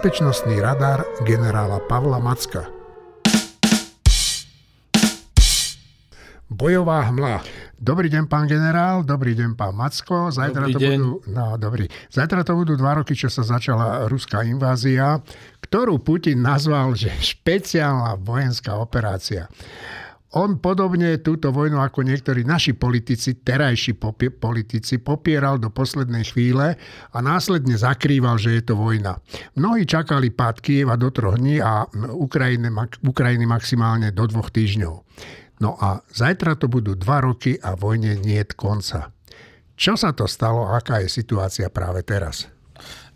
Bezpečnostný radar generála Pavla Macka. Bojová hmla. Dobrý deň, pán generál, dobrý deň, pán Macko. Zajtra dobrý to deň. budú, no, dobrý. Zajtra to budú dva roky, čo sa začala ruská invázia, ktorú Putin nazval, že špeciálna vojenská operácia. On podobne túto vojnu ako niektorí naši politici, terajší popie, politici, popieral do poslednej chvíle a následne zakrýval, že je to vojna. Mnohí čakali pád Kieva do troch dní a Ukrajiny, Ukrajiny maximálne do dvoch týždňov. No a zajtra to budú dva roky a vojne nie je konca. Čo sa to stalo? Aká je situácia práve teraz?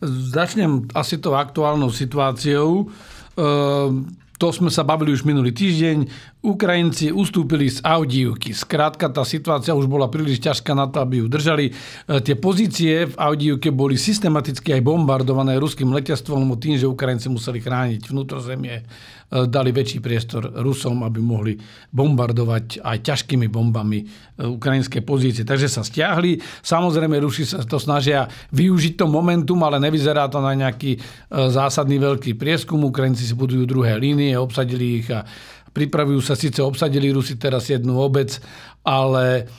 Začnem asi tou aktuálnou situáciou. Ehm, to sme sa bavili už minulý týždeň. Ukrajinci ustúpili z Audívky. Skrátka, tá situácia už bola príliš ťažká na to, aby ju držali. E, tie pozície v Audívke boli systematicky aj bombardované ruským letectvom, tým, že Ukrajinci museli chrániť vnútrozemie E, dali väčší priestor Rusom, aby mohli bombardovať aj ťažkými bombami e, ukrajinské pozície. Takže sa stiahli. Samozrejme, Rusi sa to snažia využiť to momentum, ale nevyzerá to na nejaký zásadný veľký prieskum. Ukrajinci si budujú druhé línie, obsadili ich a pripravujú sa, síce obsadili Rusi teraz jednu obec, ale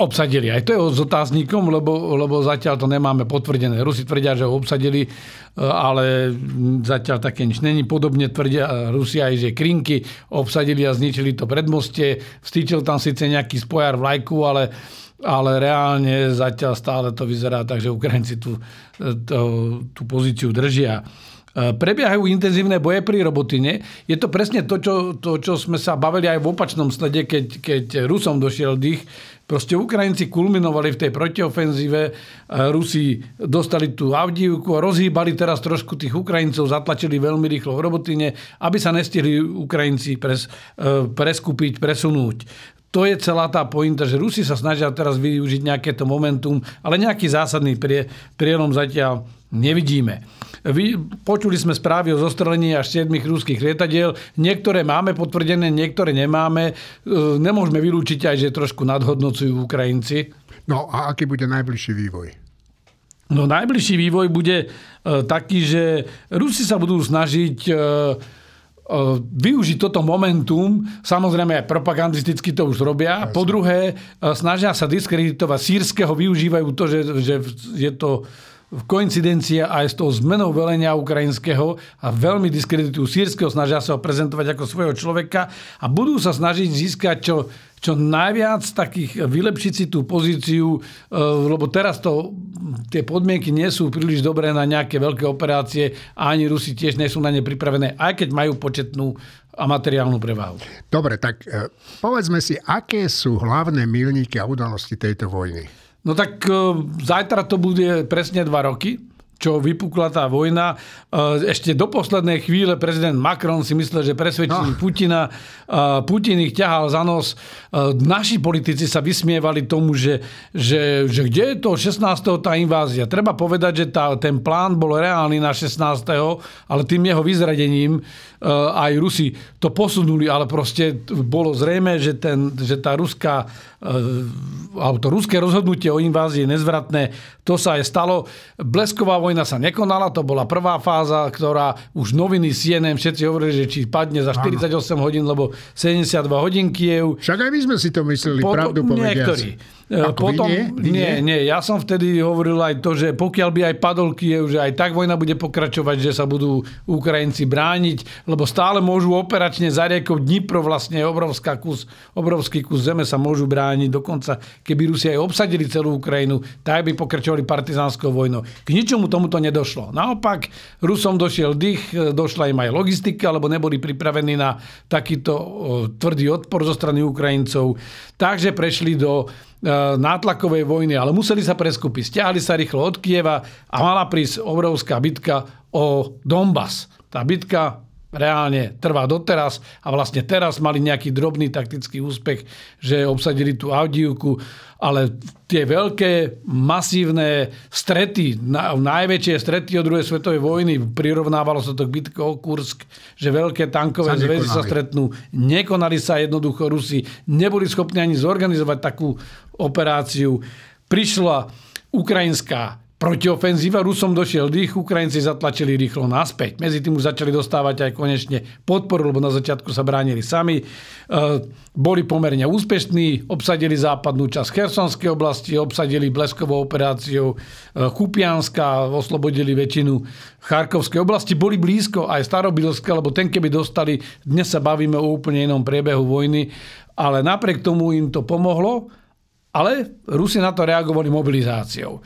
obsadili. Aj to je s otáznikom, lebo, lebo zatiaľ to nemáme potvrdené. Rusi tvrdia, že ho obsadili, e, ale zatiaľ také nič není. Podobne tvrdia Rusi aj, že Krinky obsadili a zničili to predmostie. Vstýčil tam síce nejaký spojar vlajku, ale ale reálne zatiaľ stále to vyzerá tak, že Ukrajinci tú, tú, tú pozíciu držia. E, prebiehajú intenzívne boje pri robotine. Je to presne to čo, to, čo sme sa bavili aj v opačnom slede, keď, keď Rusom došiel dých, Proste Ukrajinci kulminovali v tej protiofenzíve, Rusi dostali tú Avdívku a rozhýbali teraz trošku tých Ukrajincov, zatlačili veľmi rýchlo v robotine, aby sa nestihli Ukrajinci pres, e, preskúpiť, presunúť. To je celá tá pointa, že Rusi sa snažia teraz využiť nejaké to momentum, ale nejaký zásadný prie, prielom zatiaľ nevidíme. Vy, počuli sme správy o zostrelení až 7 ruských lietadiel. Niektoré máme potvrdené, niektoré nemáme. E, nemôžeme vylúčiť aj, že trošku nadhodnocujú Ukrajinci. No a aký bude najbližší vývoj? No najbližší vývoj bude e, taký, že Rusi sa budú snažiť e, využiť toto momentum, samozrejme aj propagandisticky to už robia. Po druhé, snažia sa diskreditovať sírskeho, využívajú to, že, že je to koincidencia aj s tou zmenou velenia ukrajinského a veľmi diskreditujú sírskeho, snažia sa ho prezentovať ako svojho človeka a budú sa snažiť získať čo, čo najviac takých, vylepšiť si tú pozíciu, e, lebo teraz to, tie podmienky nie sú príliš dobré na nejaké veľké operácie a ani Rusi tiež nie sú na ne pripravené, aj keď majú početnú a materiálnu prevahu. Dobre, tak e, povedzme si, aké sú hlavné milníky a udalosti tejto vojny? No tak e, zajtra to bude presne dva roky, čo vypukla tá vojna. E, ešte do poslednej chvíle prezident Macron si myslel, že presvedčili no. Putina. E, Putin ich ťahal za nos. Naši politici sa vysmievali tomu, že, že, že kde je to 16. tá invázia. Treba povedať, že tá, ten plán bol reálny na 16. ale tým jeho vyzradením aj Rusi to posunuli, ale proste bolo zrejme, že, ten, že tá ruská alebo to ruské rozhodnutie o invázii je nezvratné. To sa aj stalo. Blesková vojna sa nekonala, to bola prvá fáza, ktorá už noviny CNN všetci hovorili, že či padne za 48 Áno. hodín, lebo 72 hodín Kiev. Však aj my sme si to mysleli, Potom, pravdu povediac. Niektorí. Ako Potom, vy nie? Vy nie, nie. Ja som vtedy hovoril aj to, že pokiaľ by aj padol Kiev, že aj tak vojna bude pokračovať, že sa budú Ukrajinci brániť, lebo stále môžu operačne za riekou Dnipro vlastne obrovská kus, obrovský kus zeme sa môžu brániť. Dokonca, keby Rusi aj obsadili celú Ukrajinu, tak by pokračovali partizánskou vojnou. K ničomu tomuto nedošlo. Naopak, Rusom došiel dých, došla im aj logistika, lebo neboli pripravení na takýto tvrdý odpor zo strany Ukrajincov. Takže prešli do E, nátlakovej vojny, ale museli sa preskúpiť. Stiahli sa rýchlo od Kieva a mala prísť obrovská bitka o Donbass. Tá bitka reálne trvá doteraz a vlastne teraz mali nejaký drobný taktický úspech, že obsadili tú Avdívku, ale tie veľké, masívne strety, najväčšie strety od druhej svetovej vojny, prirovnávalo sa to k bitke o Kursk, že veľké tankové zväzy sa stretnú, nekonali sa jednoducho Rusi, neboli schopní ani zorganizovať takú operáciu. Prišla ukrajinská protiofenzíva, Rusom došiel dých, Ukrajinci zatlačili rýchlo naspäť. Medzi tým už začali dostávať aj konečne podporu, lebo na začiatku sa bránili sami. E, boli pomerne úspešní, obsadili západnú časť Chersonskej oblasti, obsadili bleskovou operáciou e, Kupianska, oslobodili väčšinu Charkovskej oblasti. Boli blízko aj Starobilské, lebo ten keby dostali, dnes sa bavíme o úplne inom priebehu vojny, ale napriek tomu im to pomohlo, ale Rusi na to reagovali mobilizáciou.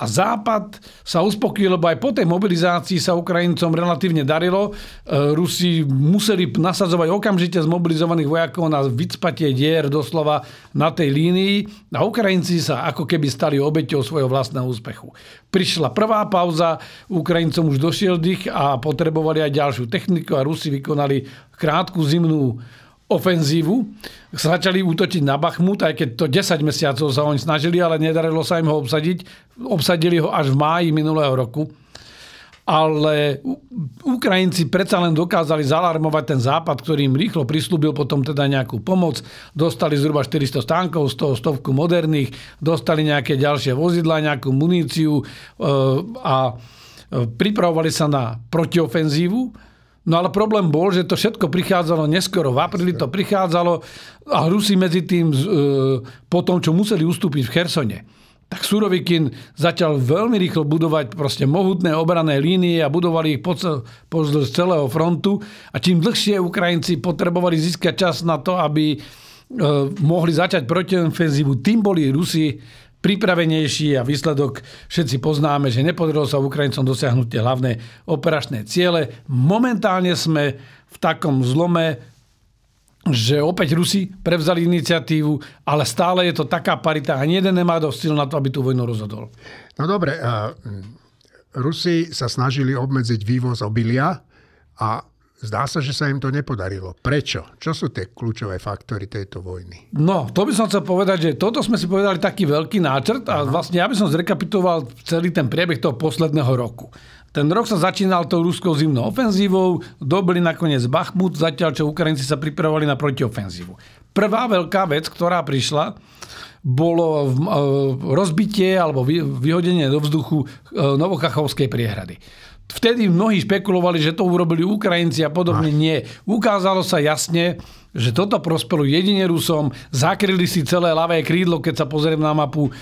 A Západ sa uspokojil, lebo aj po tej mobilizácii sa Ukrajincom relatívne darilo. E, Rusi museli nasadzovať okamžite zmobilizovaných vojakov na vycpatie dier doslova na tej línii a Ukrajinci sa ako keby stali obeťou svojho vlastného úspechu. Prišla prvá pauza, Ukrajincom už došiel dých a potrebovali aj ďalšiu techniku a Rusi vykonali krátku zimnú ofenzívu. Začali útočiť na Bachmut, aj keď to 10 mesiacov sa oni snažili, ale nedarilo sa im ho obsadiť. Obsadili ho až v máji minulého roku. Ale Ukrajinci predsa len dokázali zalarmovať ten západ, ktorý im rýchlo prislúbil potom teda nejakú pomoc. Dostali zhruba 400 stánkov, z toho stovku moderných, dostali nejaké ďalšie vozidla, nejakú muníciu e, a e, pripravovali sa na protiofenzívu No ale problém bol, že to všetko prichádzalo neskoro. V apríli to prichádzalo a Rusi medzi tým, e, po tom, čo museli ustúpiť v Chersone, tak Surovikin začal veľmi rýchlo budovať proste mohutné obrané línie a budovali ich pozdĺž celého frontu. A čím dlhšie Ukrajinci potrebovali získať čas na to, aby e, mohli začať protiofenzívu, tým boli Rusi pripravenejší a výsledok všetci poznáme, že nepodarilo sa Ukrajincom dosiahnuť tie hlavné operačné ciele. Momentálne sme v takom zlome, že opäť Rusi prevzali iniciatívu, ale stále je to taká parita a jeden nemá dosť sil na to, aby tú vojnu rozhodol. No dobre, Rusi sa snažili obmedziť vývoz obilia a Zdá sa, že sa im to nepodarilo. Prečo? Čo sú tie kľúčové faktory tejto vojny? No, to by som chcel povedať, že toto sme si povedali taký veľký náčrt a vlastne ja by som zrekapitoval celý ten priebeh toho posledného roku. Ten rok sa začínal tou ruskou zimnou ofenzívou, dobili nakoniec Bachmut, zatiaľ čo Ukrajinci sa pripravovali na protiofenzívu. Prvá veľká vec, ktorá prišla, bolo e, rozbitie alebo vyhodenie do vzduchu e, Novokachovskej priehrady. Vtedy mnohí špekulovali, že to urobili Ukrajinci a podobne. Nie. Ukázalo sa jasne, že toto prospelo jedine Rusom, zakryli si celé ľavé krídlo, keď sa pozriem na mapu, e,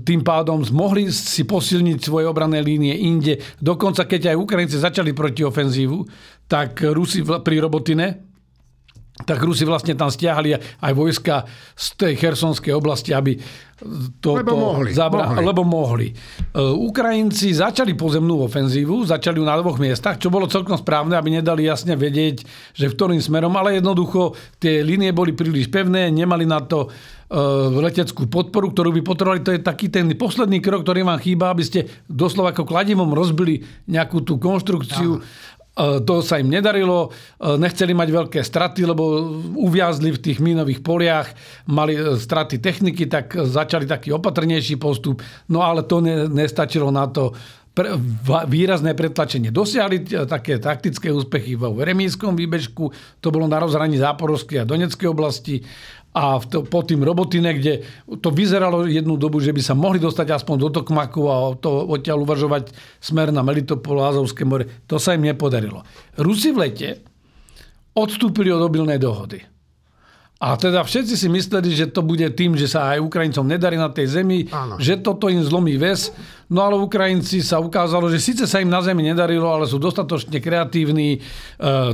tým pádom mohli si posilniť svoje obrané línie inde. Dokonca, keď aj Ukrajinci začali proti ofenzívu, tak Rusi pri Robotine, tak Rusi vlastne tam stiahli aj vojska z tej chersonskej oblasti, aby to, lebo, to mohli, zabra- mohli. lebo mohli. Uh, Ukrajinci začali pozemnú ofenzívu, začali ju na dvoch miestach, čo bolo celkom správne, aby nedali jasne vedieť, že v ktorým smerom, ale jednoducho tie línie boli príliš pevné, nemali na to uh, leteckú podporu, ktorú by potrebovali. To je taký ten posledný krok, ktorý vám chýba, aby ste doslova ako kladivom rozbili nejakú tú konštrukciu. Aha E, to sa im nedarilo, e, nechceli mať veľké straty, lebo uviazli v tých mínových poliach, mali e, straty techniky, tak začali taký opatrnejší postup. No ale to nestačilo na to pre, výrazné pretlačenie. Dosiahli také taktické úspechy vo Remínskom výbežku, to bolo na rozhraní Záporovskej a Doneckej oblasti a to, po tým robotine, kde to vyzeralo jednu dobu, že by sa mohli dostať aspoň do Tokmaku a to odtiaľ uvažovať smer na Melitopol a Azovské more. To sa im nepodarilo. Rusi v lete odstúpili od obilnej dohody. A teda všetci si mysleli, že to bude tým, že sa aj Ukrajincom nedarí na tej zemi, Áno. že toto im zlomí väz. No ale Ukrajinci sa ukázalo, že síce sa im na zemi nedarilo, ale sú dostatočne kreatívni, e,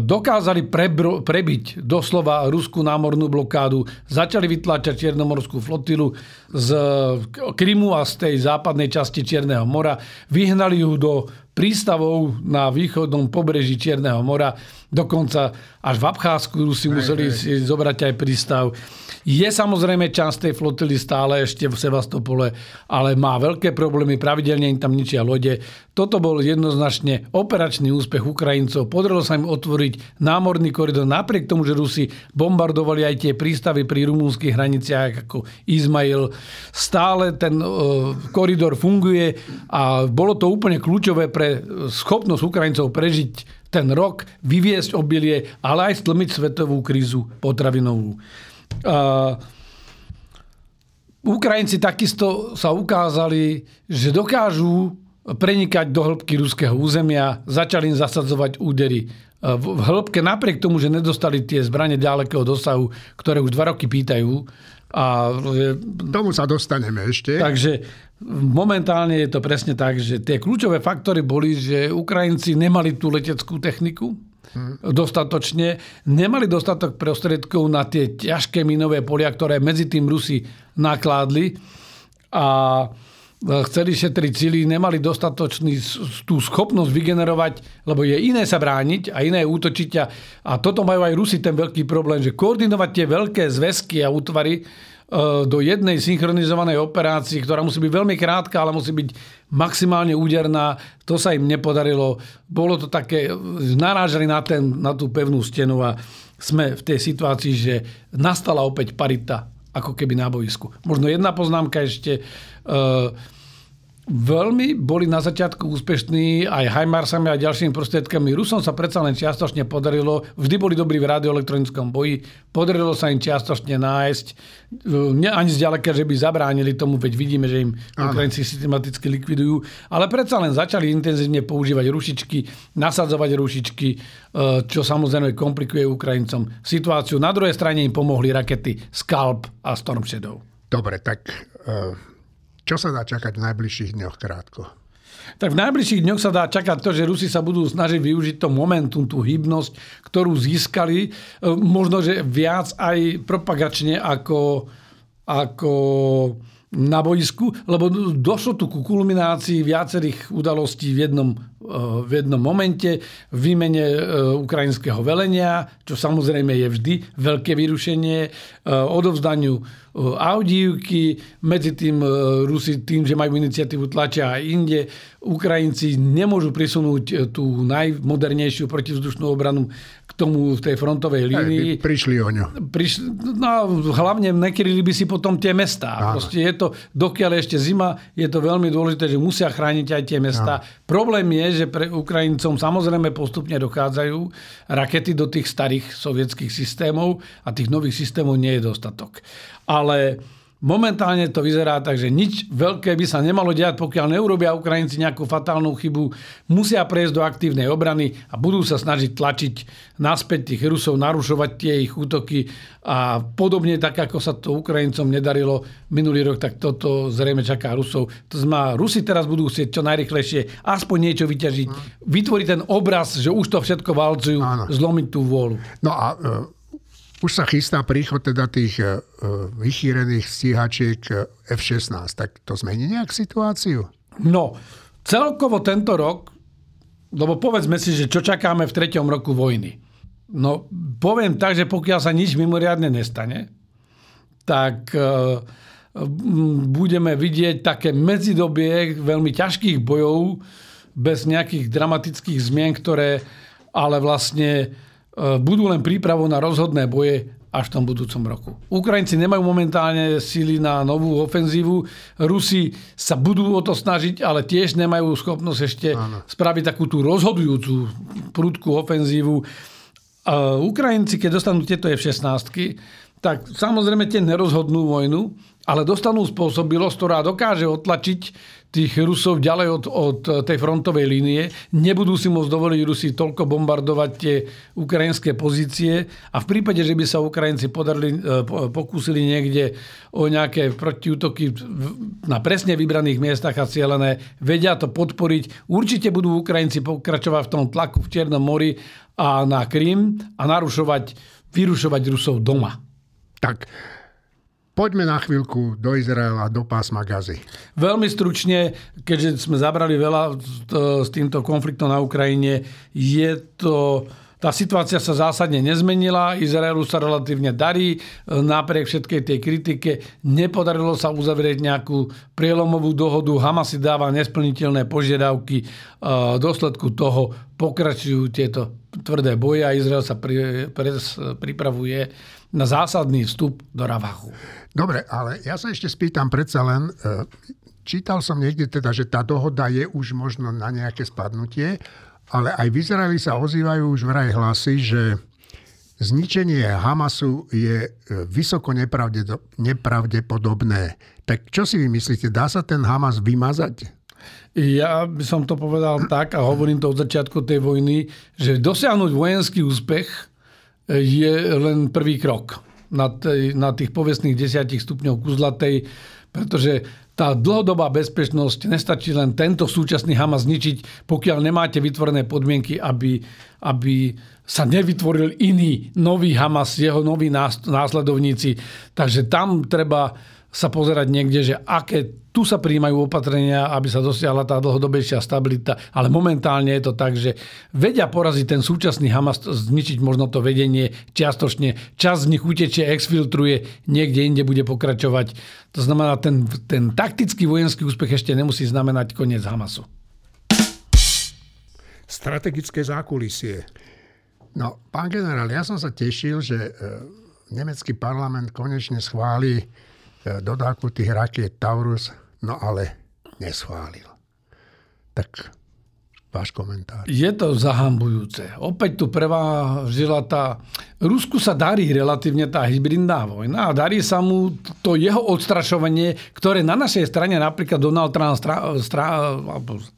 dokázali prebro, prebiť doslova ruskú námornú blokádu, začali vytláčať Čiernomorskú flotilu z Krymu a z tej západnej časti Čierneho mora, vyhnali ju do prístavov na východnom pobreží Čierneho mora. Dokonca až v Abcházsku si museli si zobrať aj prístav. Je samozrejme časť tej flotily stále ešte v Sevastopole, ale má veľké problémy, pravidelne im tam ničia lode. Toto bol jednoznačne operačný úspech Ukrajincov. Podarilo sa im otvoriť námorný koridor napriek tomu, že Rusi bombardovali aj tie prístavy pri rumúnskych hraniciach ako Izmail. Stále ten koridor funguje a bolo to úplne kľúčové pre schopnosť Ukrajincov prežiť ten rok, vyviesť obilie, ale aj stlmiť svetovú krízu potravinovú. Ukrajinci takisto sa ukázali, že dokážu prenikať do hĺbky ruského územia, začali im zasadzovať údery v hĺbke, napriek tomu, že nedostali tie zbranie ďalekého dosahu, ktoré už dva roky pýtajú. A, Tomu sa dostaneme ešte. Takže momentálne je to presne tak, že tie kľúčové faktory boli, že Ukrajinci nemali tú leteckú techniku. Dostatočne, nemali dostatok prostriedkov na tie ťažké minové polia, ktoré medzi tým Rusi nakládli a chceli šetriť sily, nemali dostatočný tú schopnosť vygenerovať, lebo je iné sa brániť a iné útočiť. A, a toto majú aj Rusi ten veľký problém, že koordinovať tie veľké zväzky a útvary e, do jednej synchronizovanej operácii, ktorá musí byť veľmi krátka, ale musí byť maximálne úderná. To sa im nepodarilo. Bolo to také, narážali na, ten, na tú pevnú stenu a sme v tej situácii, že nastala opäť parita ako keby na boisku. Možno jedna poznámka ešte. Uh, veľmi boli na začiatku úspešní aj Heimarsami a ďalšími prostriedkami. Rusom sa predsa len čiastočne podarilo, vždy boli dobrí v radioelektronickom boji, podarilo sa im čiastočne nájsť, ne, ani zďaleka, že by zabránili tomu, veď vidíme, že im Ukrajinci systematicky likvidujú, ale predsa len začali intenzívne používať rušičky, nasadzovať rušičky, e, čo samozrejme komplikuje Ukrajincom situáciu. Na druhej strane im pomohli rakety Scalp a Storm Shadow. Dobre, tak uh čo sa dá čakať v najbližších dňoch krátko? Tak v najbližších dňoch sa dá čakať to, že Rusi sa budú snažiť využiť to momentum, tú hybnosť, ktorú získali, e, možno, že viac aj propagačne ako, ako na boisku, lebo došlo tu ku kulminácii viacerých udalostí v jednom, v jednom momente, v výmene eh, ukrajinského velenia, čo samozrejme je vždy veľké vyrušenie, eh, odovzdaniu Audívky, medzi tým Rusi tým, že majú iniciatívu tlačia aj inde, Ukrajinci nemôžu prisunúť tú najmodernejšiu protivzdušnú obranu k tomu v tej frontovej línii. Aj, prišli o ňu. Prišli, no, hlavne nekryli by si potom tie mestá. Proste je to, dokiaľ ešte zima, je to veľmi dôležité, že musia chrániť aj tie mesta. Áno. Problém je, že pre Ukrajincom samozrejme postupne dochádzajú rakety do tých starých sovietských systémov a tých nových systémov nie je dostatok. Ale Momentálne to vyzerá tak, že nič veľké by sa nemalo diať, pokiaľ neurobia Ukrajinci nejakú fatálnu chybu. Musia prejsť do aktívnej obrany a budú sa snažiť tlačiť naspäť tých Rusov, narušovať tie ich útoky a podobne tak, ako sa to Ukrajincom nedarilo minulý rok, tak toto zrejme čaká Rusov. To znamená, Rusi teraz budú chcieť čo najrychlejšie aspoň niečo vyťažiť, vytvoriť ten obraz, že už to všetko valcujú, zlomiť tú vôľu. No a e, už sa chystá príchod teda tých e, vychýrených stíhačiek e, F-16. Tak to zmení nejak situáciu? No, celkovo tento rok, lebo povedzme si, že čo čakáme v treťom roku vojny. No, poviem tak, že pokiaľ sa nič mimoriadne nestane, tak e, budeme vidieť také medzidobie veľmi ťažkých bojov bez nejakých dramatických zmien, ktoré ale vlastne E, budú len prípravou na rozhodné boje až v tom budúcom roku. Ukrajinci nemajú momentálne síly na novú ofenzívu. Rusi sa budú o to snažiť, ale tiež nemajú schopnosť ešte Áno. spraviť takú tú rozhodujúcu prudkú ofenzívu. Ukrajinci, keď dostanú tieto F-16, tak samozrejme tie nerozhodnú vojnu, ale dostanú spôsobilosť, ktorá dokáže otlačiť tých Rusov ďalej od, od tej frontovej línie. Nebudú si môcť dovoliť Rusi toľko bombardovať tie ukrajinské pozície a v prípade, že by sa Ukrajinci podarili, e, pokúsili niekde o nejaké protiútoky na presne vybraných miestach a cieľené, vedia to podporiť. Určite budú Ukrajinci pokračovať v tom tlaku v Čiernom mori a na Krym a narušovať, vyrušovať Rusov doma. Tak, Poďme na chvíľku do Izraela, do pásma Gazy. Veľmi stručne, keďže sme zabrali veľa s týmto konfliktom na Ukrajine, je to... Tá situácia sa zásadne nezmenila, Izraelu sa relatívne darí, napriek všetkej tej kritike nepodarilo sa uzavrieť nejakú prielomovú dohodu, Hamas si dáva nesplniteľné požiadavky, v dôsledku toho pokračujú tieto tvrdé boje a Izrael sa pri, pri, pripravuje na zásadný vstup do Ravachu. Dobre, ale ja sa ešte spýtam predsa len, e, čítal som niekde teda, že tá dohoda je už možno na nejaké spadnutie, ale aj v Izraeli sa ozývajú už vraj hlasy, že Zničenie Hamasu je e, vysoko nepravdepodobné. Tak čo si vy myslíte, dá sa ten Hamas vymazať? Ja by som to povedal tak, a hovorím to od začiatku tej vojny, že dosiahnuť vojenský úspech e, je len prvý krok na, tej, na tých povestných desiatich stupňov kuzlatej, pretože tá dlhodobá bezpečnosť nestačí len tento súčasný Hamas zničiť, pokiaľ nemáte vytvorené podmienky, aby, aby sa nevytvoril iný nový Hamas, jeho noví následovníci. Takže tam treba sa pozerať niekde, že aké tu sa príjmajú opatrenia, aby sa dosiahla tá dlhodobejšia stabilita, ale momentálne je to tak, že vedia poraziť ten súčasný Hamas, zničiť možno to vedenie čiastočne, čas z nich utečie, exfiltruje, niekde inde bude pokračovať. To znamená, ten, ten taktický vojenský úspech ešte nemusí znamenať koniec Hamasu. Strategické zákulisie. No, pán generál, ja som sa tešil, že e, nemecký parlament konečne schváli dodávku tých rakiet Taurus, no ale neschválil. Tak váš komentár. Je to zahambujúce. Opäť tu prevážila tá... Rusku sa darí relatívne tá hybridná vojna a darí sa mu to jeho odstrašovanie, ktoré na našej strane napríklad Donald Trump, stra, stra,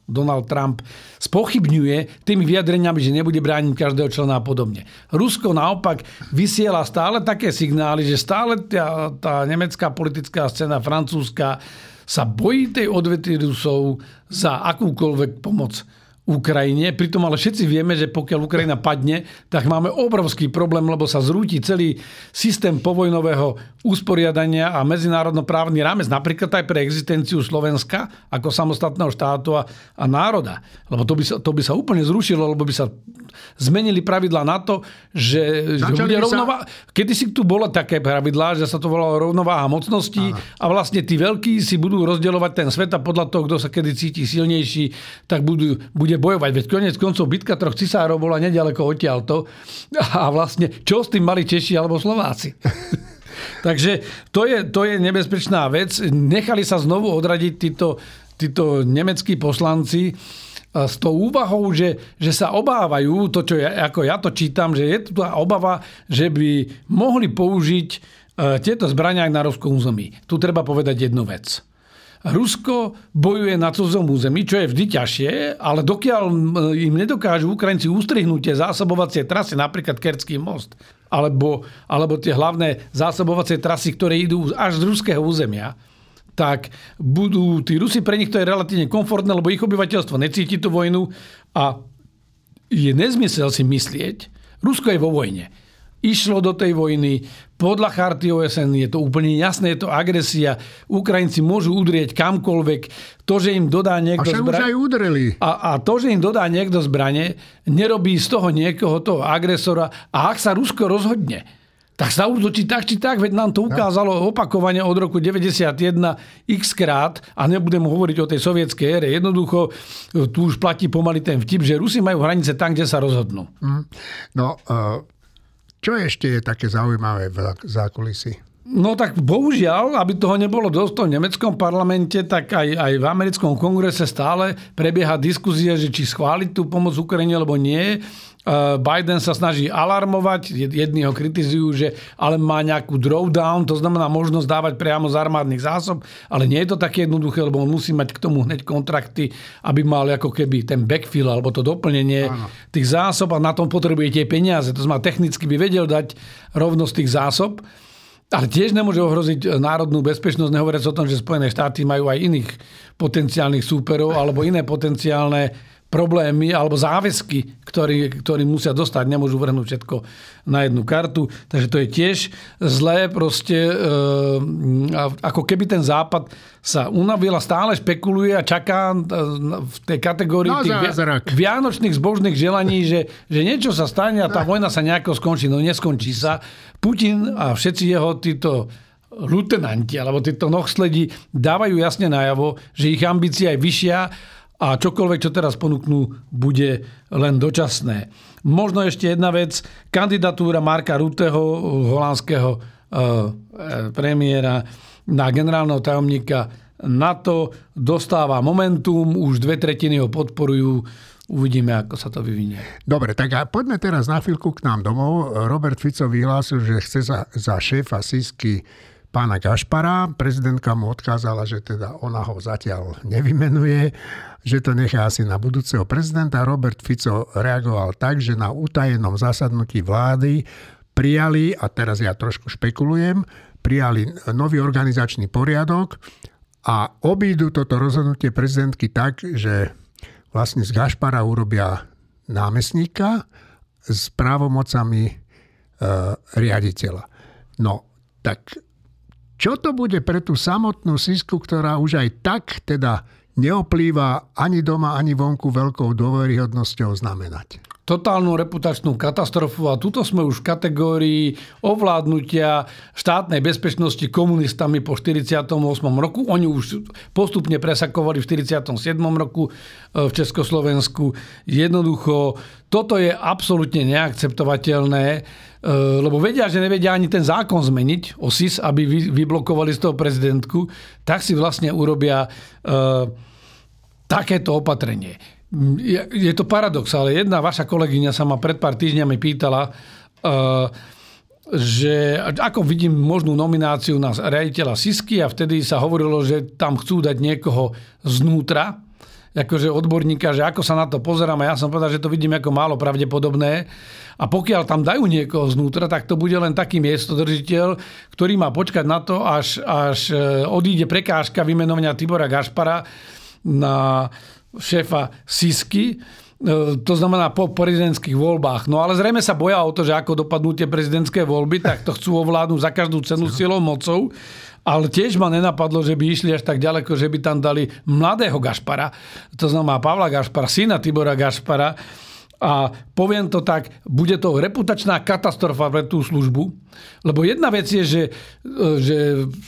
Donald Trump spochybňuje tými vyjadreniami, že nebude brániť každého člena a podobne. Rusko naopak vysiela stále také signály, že stále tá, tá nemecká politická scéna, francúzska, sa bojí tej odvety Rusov za akúkoľvek pomoc Ukrajine. Pritom ale všetci vieme, že pokiaľ Ukrajina padne, tak máme obrovský problém, lebo sa zrúti celý systém povojnového usporiadania a medzinárodnoprávny rámec, napríklad aj pre existenciu Slovenska ako samostatného štátu a, a národa. Lebo to by, sa, to by sa úplne zrušilo, lebo by sa zmenili pravidla na to, že, že bude rovnováha. Sa... Kedy si tu bolo také pravidlá, že sa to volalo rovnováha mocností a vlastne tí veľkí si budú rozdeľovať ten svet a podľa toho, kto sa kedy cíti silnejší, tak budú, bude bojovať. Veď konec koncov bitka troch cisárov bola nedaleko odtiaľto a vlastne čo s tým mali Češi alebo Slováci? Takže to je, to je nebezpečná vec. Nechali sa znovu odradiť títo, títo nemeckí poslanci s tou úvahou, že, že sa obávajú, to čo ja, ako ja to čítam, že je tu tá obava, že by mohli použiť e, tieto zbrania na ruskom území. Tu treba povedať jednu vec. Rusko bojuje na cudzom území, čo je vždy ťažšie, ale dokiaľ im nedokážu Ukrajinci ustrihnúť tie zásobovacie trasy, napríklad Kerský most, alebo, alebo tie hlavné zásobovacie trasy, ktoré idú až z ruského územia, tak budú tí Rusi, pre nich to je relatívne komfortné, lebo ich obyvateľstvo necíti tú vojnu a je nezmysel si myslieť, Rusko je vo vojne išlo do tej vojny. Podľa charty OSN je to úplne jasné, je to agresia. Ukrajinci môžu udrieť kamkoľvek. To, že im dodá niekto zbranie... A, a to, že im dodá niekto zbranie, nerobí z toho niekoho toho agresora. A ak sa Rusko rozhodne, tak sa útočí tak či tak, veď nám to ukázalo opakovane od roku 91 x krát a nebudem hovoriť o tej sovietskej ére. Jednoducho tu už platí pomaly ten vtip, že Rusi majú hranice tam, kde sa rozhodnú. Mm. No, uh čo ešte je také zaujímavé v zákulisí? No tak bohužiaľ, aby toho nebolo dosť v nemeckom parlamente, tak aj, aj v americkom kongrese stále prebieha diskuzia, že či schváliť tú pomoc Ukrajine, alebo nie. Biden sa snaží alarmovať, jedni ho kritizujú, že ale má nejakú drawdown, to znamená možnosť dávať priamo z armádnych zásob, ale nie je to také jednoduché, lebo on musí mať k tomu hneď kontrakty, aby mal ako keby ten backfill alebo to doplnenie Áno. tých zásob a na tom potrebuje tie peniaze. To znamená, technicky by vedel dať rovnosť tých zásob, ale tiež nemôže ohroziť národnú bezpečnosť, nehovoriac o tom, že Spojené štáty majú aj iných potenciálnych súperov alebo iné potenciálne problémy alebo záväzky, ktorí, ktorí musia dostať, nemôžu vrhnúť všetko na jednu kartu. Takže to je tiež zlé proste, e, ako keby ten západ sa unavil a stále špekuluje a čaká e, v tej kategórii tých vianočných zbožných želaní, že, že niečo sa stane a tá vojna sa nejako skončí. No neskončí sa. Putin a všetci jeho títo lutenanti alebo títo nohsledi dávajú jasne najavo, že ich ambícia je vyššia a čokoľvek, čo teraz ponúknú, bude len dočasné. Možno ešte jedna vec. Kandidatúra Marka Ruteho, holandského eh, premiéra na generálneho tajomníka NATO dostáva momentum, už dve tretiny ho podporujú. uvidíme, ako sa to vyvinie. Dobre, tak a poďme teraz na chvíľku k nám domov. Robert Fico vyhlásil, že chce za, za šéfa Sisky pána Gašpara. Prezidentka mu odkázala, že teda ona ho zatiaľ nevymenuje, že to nechá asi na budúceho prezidenta. Robert Fico reagoval tak, že na utajenom zasadnutí vlády prijali, a teraz ja trošku špekulujem, prijali nový organizačný poriadok a obídu toto rozhodnutie prezidentky tak, že vlastne z Gašpara urobia námestníka s právomocami e, riaditeľa. No, tak čo to bude pre tú samotnú Sisku, ktorá už aj tak teda neoplýva ani doma, ani vonku veľkou dôveryhodnosťou znamenať? Totálnu reputačnú katastrofu a tuto sme už v kategórii ovládnutia štátnej bezpečnosti komunistami po 48. roku. Oni už postupne presakovali v 47. roku e, v Československu. Jednoducho, toto je absolútne neakceptovateľné, e, lebo vedia, že nevedia ani ten zákon zmeniť o SIS, aby vyblokovali z toho prezidentku, tak si vlastne urobia uh, takéto opatrenie je, to paradox, ale jedna vaša kolegyňa sa ma pred pár týždňami pýtala, uh, že ako vidím možnú nomináciu na riaditeľa Sisky a vtedy sa hovorilo, že tam chcú dať niekoho znútra, akože odborníka, že ako sa na to pozerám a ja som povedal, že to vidím ako málo pravdepodobné. A pokiaľ tam dajú niekoho znútra, tak to bude len taký miestodržiteľ, ktorý má počkať na to, až, až e, odíde prekážka vymenovania Tibora Gašpara na šéfa Sisky, e, to znamená po prezidentských voľbách. No ale zrejme sa boja o to, že ako dopadnú tie prezidentské voľby, tak to chcú ovládnuť za každú cenu silou mocou. Ale tiež ma nenapadlo, že by išli až tak ďaleko, že by tam dali mladého Gašpara, to znamená Pavla Gašpara, syna Tibora Gašpara, a poviem to tak, bude to reputačná katastrofa pre tú službu, lebo jedna vec je, že, že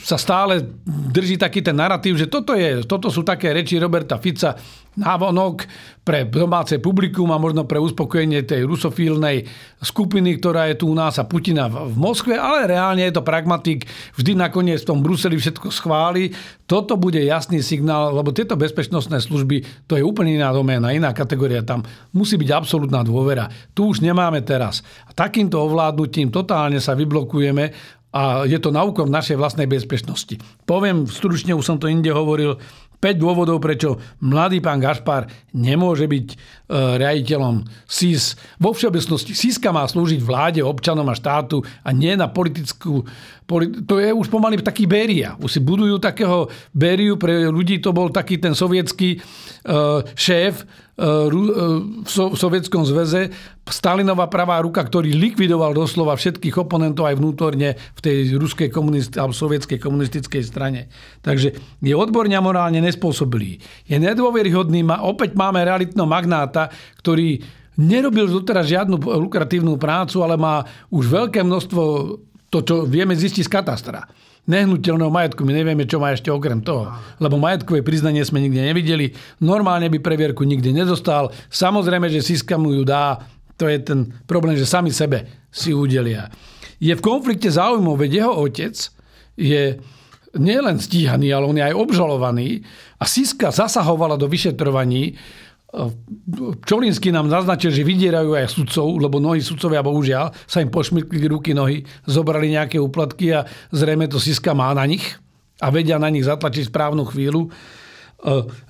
sa stále drží taký ten narratív, že toto, je, toto sú také reči Roberta Fica, návonok pre domáce publikum a možno pre uspokojenie tej rusofílnej skupiny, ktorá je tu u nás a Putina v Moskve, ale reálne je to pragmatik, vždy nakoniec v tom Bruseli všetko schváli. Toto bude jasný signál, lebo tieto bezpečnostné služby, to je úplne iná doména, iná kategória, tam musí byť absolútna dôvera. Tu už nemáme teraz. A takýmto ovládnutím totálne sa vyblokujeme a je to na úkor našej vlastnej bezpečnosti. Poviem stručne, už som to inde hovoril, 5 dôvodov, prečo mladý pán Gašpar nemôže byť e, riaditeľom SIS. Vo všeobecnosti SISka má slúžiť vláde, občanom a štátu a nie na politickú... To je už pomaly taký Béria. Už si budujú takého Bériu, pre ľudí to bol taký ten sovietský e, šéf, E, v Sovietskom zväze Stalinová pravá ruka, ktorý likvidoval doslova všetkých oponentov aj vnútorne v tej ruskej komunist- alebo sovietskej komunistickej strane. Takže je odborne a morálne nespôsobilý. Je nedôveryhodný, opäť máme realitného magnáta, ktorý nerobil doteraz žiadnu lukratívnu prácu, ale má už veľké množstvo to, čo vieme zistiť z katastra nehnuteľného majetku. My nevieme, čo má ešte okrem toho. Lebo majetkové priznanie sme nikde nevideli. Normálne by previerku nikdy nedostal. Samozrejme, že Siska mu ju dá. To je ten problém, že sami sebe si udelia. Je v konflikte záujmov, veď jeho otec je nielen stíhaný, ale on je aj obžalovaný. A Siska zasahovala do vyšetrovaní Čolinsky nám naznačil, že vydierajú aj sudcov, lebo mnohí sudcovia, bohužiaľ, sa im pošmykli ruky, nohy, zobrali nejaké úplatky a zrejme to Siska má na nich a vedia na nich zatlačiť správnu chvíľu. E,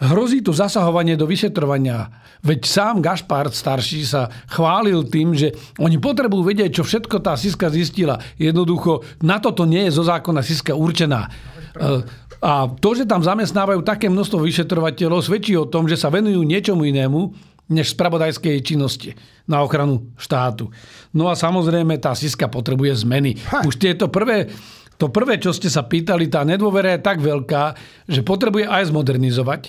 hrozí tu zasahovanie do vyšetrovania. Veď sám Gašpard starší sa chválil tým, že oni potrebujú vedieť, čo všetko tá Siska zistila. Jednoducho, na toto nie je zo zákona Siska určená. A to, že tam zamestnávajú také množstvo vyšetrovateľov, svedčí o tom, že sa venujú niečomu inému, než spravodajskej činnosti na ochranu štátu. No a samozrejme tá Siska potrebuje zmeny. Ha. Už tieto prvé, to prvé, čo ste sa pýtali, tá nedôvera je tak veľká, že potrebuje aj zmodernizovať,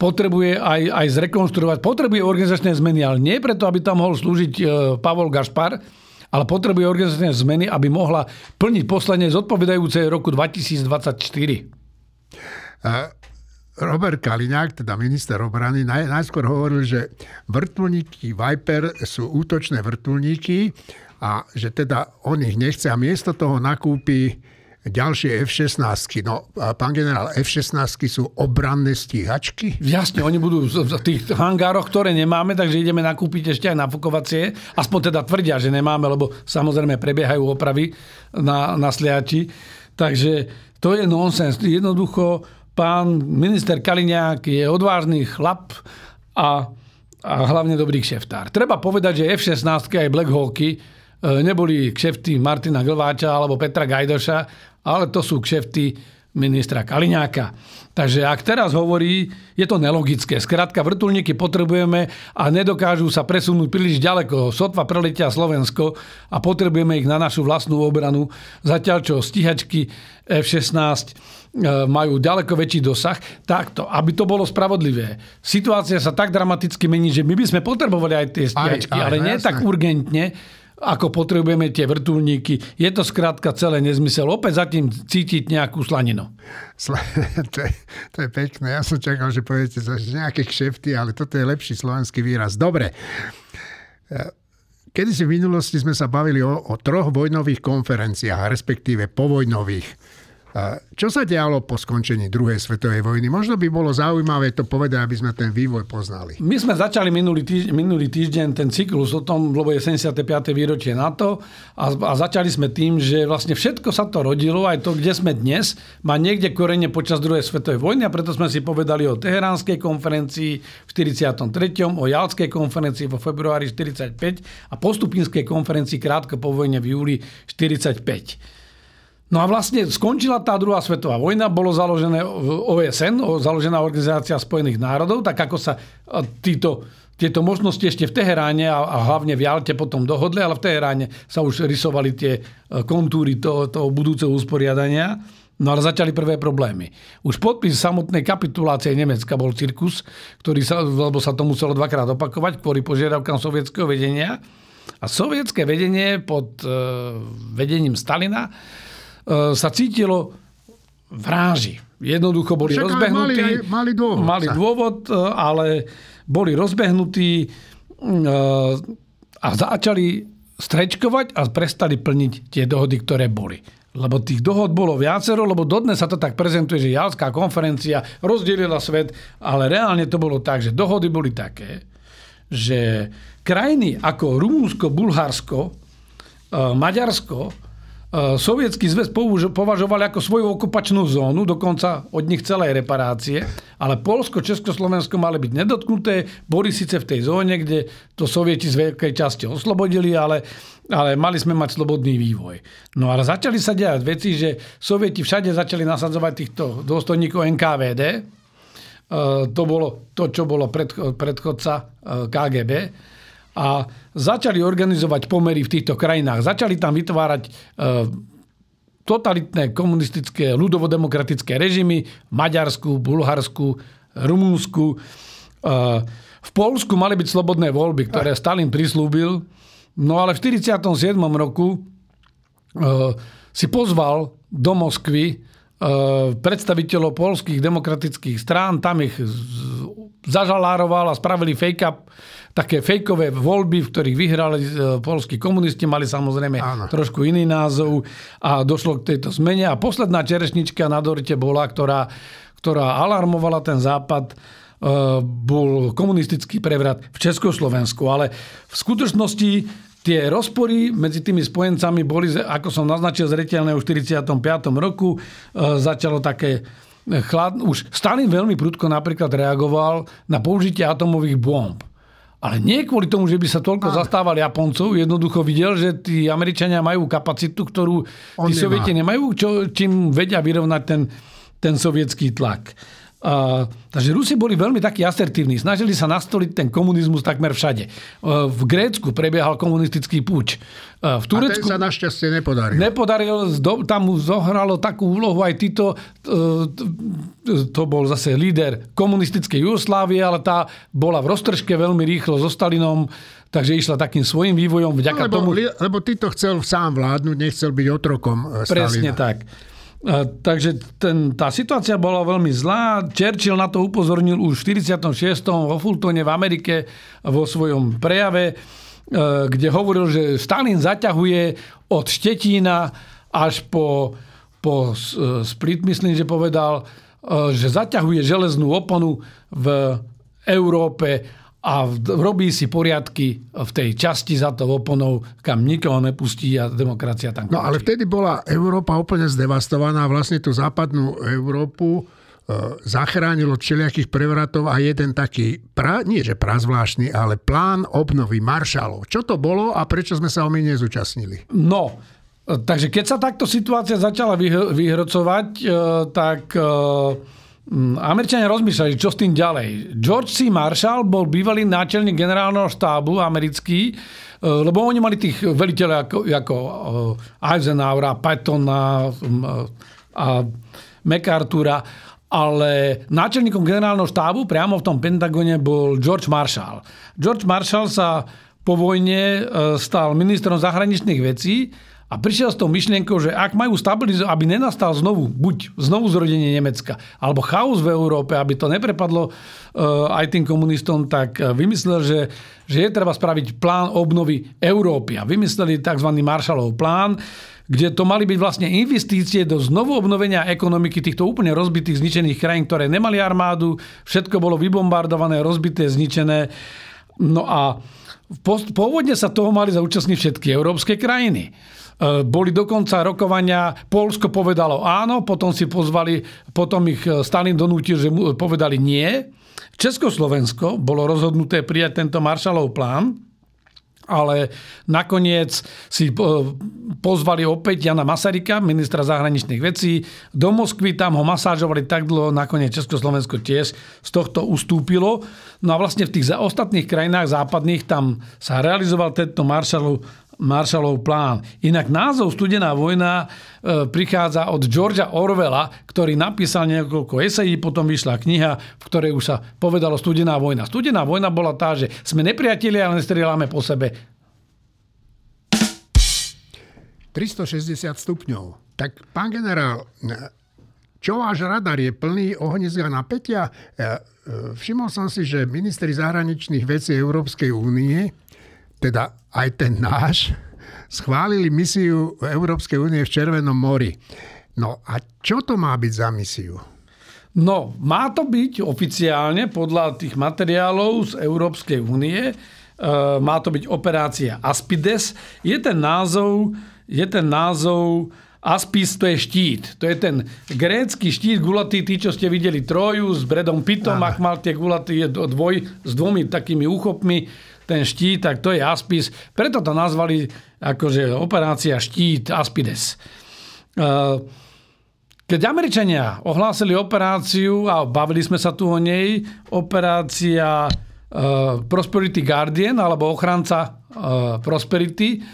potrebuje aj, aj zrekonštruovať, potrebuje organizačné zmeny, ale nie preto, aby tam mohol slúžiť e, Pavol Gašpar, ale potrebuje organizačné zmeny, aby mohla plniť poslanie zodpovedajúce roku 2024. Robert Kaliňák, teda minister obrany, naj, najskôr hovoril, že vrtulníky Viper sú útočné vrtulníky a že teda on ich nechce a miesto toho nakúpi ďalšie F-16. No, pán generál, F-16 sú obranné stíhačky? Jasne, oni budú v tých hangároch, ktoré nemáme, takže ideme nakúpiť ešte aj nafukovacie. Aspoň teda tvrdia, že nemáme, lebo samozrejme prebiehajú opravy na, na sliači. Takže to je nonsens. Jednoducho, pán minister Kaliňák je odvážny chlap a, a hlavne dobrý kšeftár. Treba povedať, že F-16 aj Black Hawky e, neboli kšefty Martina Glváča alebo Petra Gajdoša, ale to sú kšefty ministra Kaliňáka. Takže ak teraz hovorí, je to nelogické. Skrátka, vrtulníky potrebujeme a nedokážu sa presunúť príliš ďaleko. Sotva preletia Slovensko a potrebujeme ich na našu vlastnú obranu. Zatiaľ, čo stíhačky F-16 e, majú ďaleko väčší dosah. Takto, aby to bolo spravodlivé. Situácia sa tak dramaticky mení, že my by sme potrebovali aj tie stíhačky, ale nie jasné. tak urgentne, ako potrebujeme tie vrtulníky. Je to skrátka celé nezmysel. Opäť zatím cítiť nejakú slaninu. To je, to je pekné. Ja som čakal, že poviete nejaké kšefty, ale toto je lepší slovenský výraz. Dobre. Kedy si v minulosti sme sa bavili o, o troch vojnových konferenciách, respektíve povojnových. Čo sa dialo po skončení druhej svetovej vojny? Možno by bolo zaujímavé to povedať, aby sme ten vývoj poznali. My sme začali minulý týždeň, minulý týždeň ten cyklus o tom, lebo je 75. výročie NATO a, a začali sme tým, že vlastne všetko sa to rodilo, aj to, kde sme dnes, má niekde korene počas druhej svetovej vojny a preto sme si povedali o Teheránskej konferencii v 43., o Jalskej konferencii vo februári 45 a postupinskej konferencii krátko po vojne v júli 45. No a vlastne skončila tá druhá svetová vojna, bolo založené OSN, založená Organizácia spojených národov, tak ako sa títo, tieto možnosti ešte v Teheráne a, a hlavne v Jalte potom dohodli, ale v Teheráne sa už rysovali tie e, kontúry toho, toho budúceho usporiadania. No ale začali prvé problémy. Už podpis samotnej kapitulácie Nemecka bol cirkus, ktorý sa, lebo sa to muselo dvakrát opakovať kvôli požiadavkám sovietského vedenia. A sovietské vedenie pod e, vedením Stalina E, sa cítilo v ráži. Jednoducho boli Však rozbehnutí. Mali, mali dôvod. Mali dôvod, e, ale boli rozbehnutí e, a začali strečkovať a prestali plniť tie dohody, ktoré boli. Lebo tých dohod bolo viacero, lebo dodnes sa to tak prezentuje, že Jalská konferencia rozdelila svet, ale reálne to bolo tak, že dohody boli také, že krajiny ako Rumúnsko, Bulharsko, Maďarsko Sovietský zväz považovali ako svoju okupačnú zónu, dokonca od nich celé reparácie, ale Polsko, Československo mali byť nedotknuté, boli síce v tej zóne, kde to sovieti z veľkej časti oslobodili, ale, ale mali sme mať slobodný vývoj. No ale začali sa diať veci, že sovieti všade začali nasadzovať týchto dôstojníkov NKVD, e, to bolo to, čo bolo predchodca e, KGB, a začali organizovať pomery v týchto krajinách. Začali tam vytvárať e, totalitné komunistické ľudovodemokratické režimy v Maďarsku, Bulharsku, Rumunsku. E, v Polsku mali byť slobodné voľby, ktoré Stalin prislúbil. No ale v 1947 roku e, si pozval do Moskvy predstaviteľov polských demokratických strán, tam ich zažalároval a spravili fake-up také fejkové voľby, v ktorých vyhrali e, polskí komunisti, mali samozrejme Áno. trošku iný názov a došlo k tejto zmene. A posledná čerešnička na dorite bola, ktorá, ktorá alarmovala ten západ, e, bol komunistický prevrat v Československu. Ale v skutočnosti tie rozpory medzi tými spojencami boli, ako som naznačil, zretelné už v 45. roku. E, začalo také chlad... Už Stalin veľmi prudko napríklad reagoval na použitie atomových bomb. Ale nie kvôli tomu, že by sa toľko Áno. zastával Japoncov, jednoducho videl, že tí Američania majú kapacitu, ktorú tí Sovieti nemajú, čo, čím vedia vyrovnať ten, ten sovietský tlak. Uh, takže Rusi boli veľmi takí asertívni. Snažili sa nastoliť ten komunizmus takmer všade. Uh, v Grécku prebiehal komunistický púč. Uh, v Turecku... A ten sa našťastie nepodaril. Nepodaril, tam mu zohralo takú úlohu aj títo, to bol zase líder komunistickej Jugoslávie, ale tá bola v roztržke veľmi rýchlo so Stalinom, takže išla takým svojim vývojom vďaka no, lebo, tomu... Lebo týto chcel sám vládnuť, nechcel byť otrokom Stalina. Presne tak. Takže ten, tá situácia bola veľmi zlá. Churchill na to upozornil už v 46. vo Fultone v Amerike vo svojom prejave, e, kde hovoril, že Stalin zaťahuje od Štetína až po, po Split, myslím, že povedal, že zaťahuje železnú oponu v Európe a robí si poriadky v tej časti za to oponou, kam nikoho nepustí a demokracia tam končí. No ale vtedy bola Európa úplne zdevastovaná. Vlastne tú západnú Európu e, zachránilo všelijakých prevratov a jeden taký, pra, nie že prazvláštny, ale plán obnovy maršalov. Čo to bolo a prečo sme sa o my nezúčastnili? No, takže keď sa takto situácia začala vyhrocovať, e, tak e, Američania rozmýšľali, čo s tým ďalej. George C. Marshall bol bývalý náčelník generálneho štábu americký, e, lebo oni mali tých veliteľov ako, ako e, Eisenhowera, Pattona a MacArthura, ale náčelníkom generálneho štábu priamo v tom Pentagone bol George Marshall. George Marshall sa po vojne e, stal ministrom zahraničných vecí a prišiel s tou myšlienkou, že ak majú stabilizovať, aby nenastal znovu, buď znovu zrodenie Nemecka, alebo chaos v Európe, aby to neprepadlo uh, aj tým komunistom, tak uh, vymyslel, že, že je treba spraviť plán obnovy Európy. A vymysleli tzv. Marshallov plán, kde to mali byť vlastne investície do znovu obnovenia ekonomiky týchto úplne rozbitých, zničených krajín, ktoré nemali armádu, všetko bolo vybombardované, rozbité, zničené. No a pôvodne sa toho mali zaúčastniť všetky európske krajiny. E, boli dokonca rokovania, Polsko povedalo áno, potom si pozvali, potom ich e, Stalin donútil, že povedali nie. Československo bolo rozhodnuté prijať tento Marshallov plán, ale nakoniec si pozvali opäť Jana Masarika, ministra zahraničných vecí, do Moskvy, tam ho masážovali tak dlho, nakoniec Československo tiež z tohto ustúpilo. No a vlastne v tých ostatných krajinách západných tam sa realizoval tento Marshallov Marshallov plán. Inak názov Studená vojna e, prichádza od Georgia Orwella, ktorý napísal niekoľko esejí, potom vyšla kniha, v ktorej už sa povedalo Studená vojna. Studená vojna bola tá, že sme nepriatelia, ale nestrieľame po sebe. 360 stupňov. Tak, pán generál, čo váš radar je plný ohniska napätia? Ja, e, všimol som si, že ministri zahraničných vecí Európskej únie teda aj ten náš, schválili misiu Európskej únie v Červenom mori. No a čo to má byť za misiu? No, má to byť oficiálne podľa tých materiálov z Európskej únie. E, má to byť operácia Aspides. Je ten názov, je ten názov Aspis to je štít. To je ten grécky štít gulatý, tí, čo ste videli Troju s Bredom Pitom, ak mal tie gulatý dvoj, s dvomi takými úchopmi ten štít, tak to je Aspis. Preto to nazvali akože operácia štít Aspides. E, keď Američania ohlásili operáciu, a bavili sme sa tu o nej, operácia e, Prosperity Guardian, alebo ochranca e, Prosperity,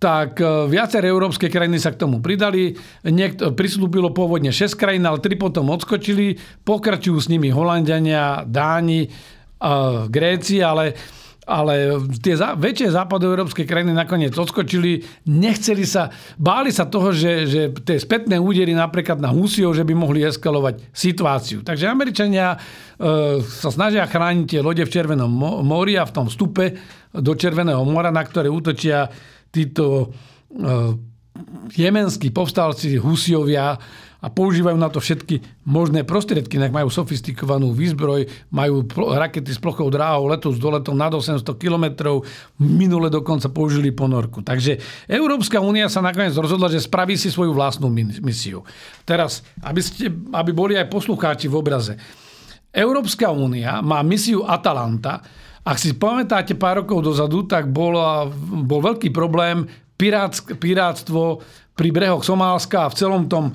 tak viaceré európske krajiny sa k tomu pridali. Niekto, prislúbilo pôvodne 6 krajín, ale 3 potom odskočili. Pokračujú s nimi Holandiania, Dáni, Gréci, ale ale tie za, väčšie západoeurópske krajiny nakoniec odskočili, nechceli sa, báli sa toho, že, že tie spätné údery napríklad na Husiov, že by mohli eskalovať situáciu. Takže Američania e, sa snažia chrániť tie lode v Červenom mori a v tom vstupe do Červeného mora, na ktoré útočia títo e, jemenskí povstalci Husiovia, a používajú na to všetky možné prostriedky, nech majú sofistikovanú výzbroj, majú rakety s plochou dráhou, letu s doletom nad 800 km, minule dokonca použili ponorku. Takže Európska únia sa nakoniec rozhodla, že spraví si svoju vlastnú misiu. Teraz, aby, ste, aby boli aj poslucháči v obraze. Európska únia má misiu Atalanta, ak si pamätáte pár rokov dozadu, tak bol, bol veľký problém pirátstvo pri brehoch Somálska a v celom tom, e,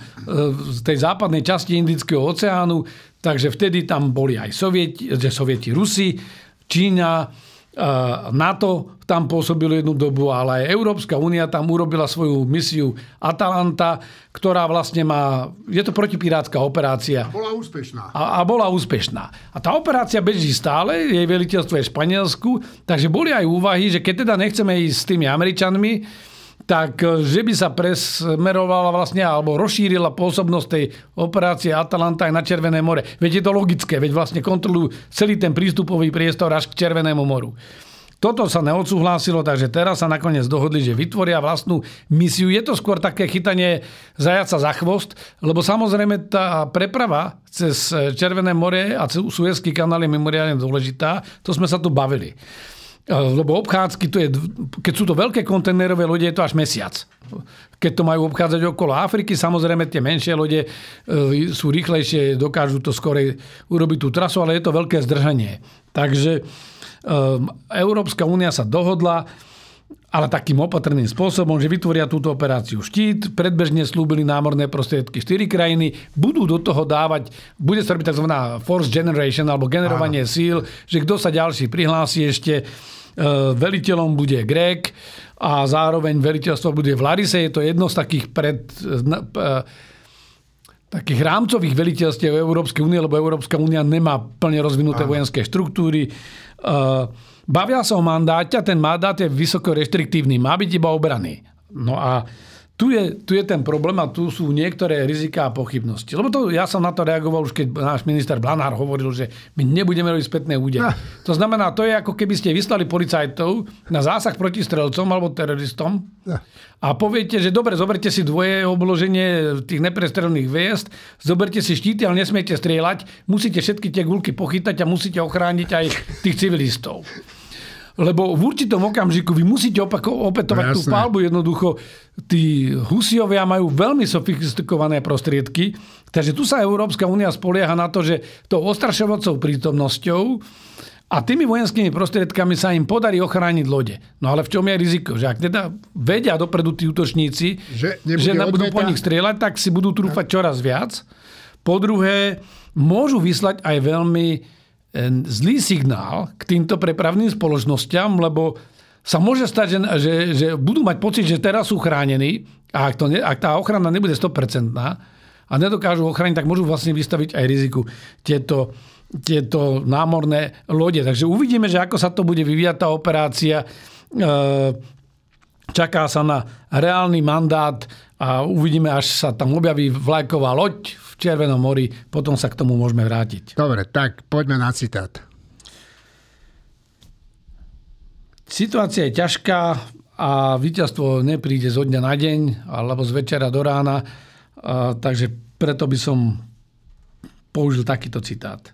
tej západnej časti Indického oceánu. Takže vtedy tam boli aj Sovieti, že Sovieti Rusi, Čína, e, NATO tam pôsobilo jednu dobu, ale aj Európska únia tam urobila svoju misiu Atalanta, ktorá vlastne má, je to protipirátska operácia. A bola úspešná. A, a bola úspešná. A tá operácia beží stále, jej veliteľstvo je v Španielsku, takže boli aj úvahy, že keď teda nechceme ísť s tými Američanmi, tak e, že by sa presmerovala vlastne alebo rozšírila pôsobnosť tej operácie Atalanta aj na Červené more. Veď je to logické, veď vlastne kontrolujú celý ten prístupový priestor až k Červenému moru. Toto sa neodsúhlasilo, takže teraz sa nakoniec dohodli, že vytvoria vlastnú misiu. Je to skôr také chytanie zajaca za chvost, lebo samozrejme tá preprava cez Červené more a Suezský kanál je mimoriadne dôležitá. To sme sa tu bavili. Lebo obchádzky, to je, keď sú to veľké kontajnerové lode, je to až mesiac. Keď to majú obchádzať okolo Afriky, samozrejme tie menšie lode e, sú rýchlejšie, dokážu to skorej urobiť tú trasu, ale je to veľké zdržanie. Takže Ehm, Európska únia sa dohodla, ale takým opatrným spôsobom, že vytvoria túto operáciu štít, predbežne slúbili námorné prostriedky 4 krajiny, budú do toho dávať, bude sa robiť tzv. force generation alebo generovanie Áno. síl, že kto sa ďalší prihlási ešte, ehm, veliteľom bude Grek a zároveň veliteľstvo bude v Larise. Je to jedno z takých pred, takých rámcových veliteľstiev Európskej únie, lebo Európska únia nemá plne rozvinuté Áno. vojenské štruktúry. Bavia sa o mandáte a ten mandát je vysoko reštriktívny. Má byť iba obraný. No a tu je, tu je ten problém a tu sú niektoré riziká a pochybnosti. Lebo to, ja som na to reagoval už, keď náš minister Blanár hovoril, že my nebudeme robiť spätné údery. Ah. To znamená, to je ako keby ste vyslali policajtov na zásah proti strelcom alebo teroristom ah. a poviete, že dobre, zoberte si dvoje obloženie tých neprestrelných viest, zoberte si štíty, ale nesmiete strieľať, musíte všetky tie gulky pochytať a musíte ochrániť aj tých civilistov. Lebo v určitom okamžiku vy musíte opako- opätovať no, tú palbu. Jednoducho, tí Husiovia majú veľmi sofistikované prostriedky, takže tu sa Európska únia spolieha na to, že tou ostrašovacou prítomnosťou a tými vojenskými prostriedkami sa im podarí ochrániť lode. No ale v čom je riziko? Že ak teda vedia dopredu tí útočníci, že, že budú po nich strieľať, tak si budú trúfať čoraz viac. Po druhé, môžu vyslať aj veľmi zlý signál k týmto prepravným spoločnosťam, lebo sa môže stať, že, že, že budú mať pocit, že teraz sú chránení a ak, to ne, ak tá ochrana nebude 100% a nedokážu ochrániť, tak môžu vlastne vystaviť aj riziku tieto, tieto námorné lode. Takže uvidíme, že ako sa to bude vyvíjať tá operácia. E, čaká sa na reálny mandát a uvidíme, až sa tam objaví vlajková loď v Červenom mori, potom sa k tomu môžeme vrátiť. Dobre, tak poďme na citát. Situácia je ťažká a víťazstvo nepríde zo dňa na deň alebo z večera do rána, a, takže preto by som použil takýto citát.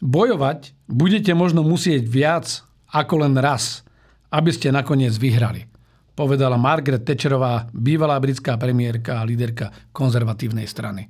Bojovať budete možno musieť viac ako len raz, aby ste nakoniec vyhrali povedala Margaret Thatcherová, bývalá britská premiérka a líderka konzervatívnej strany.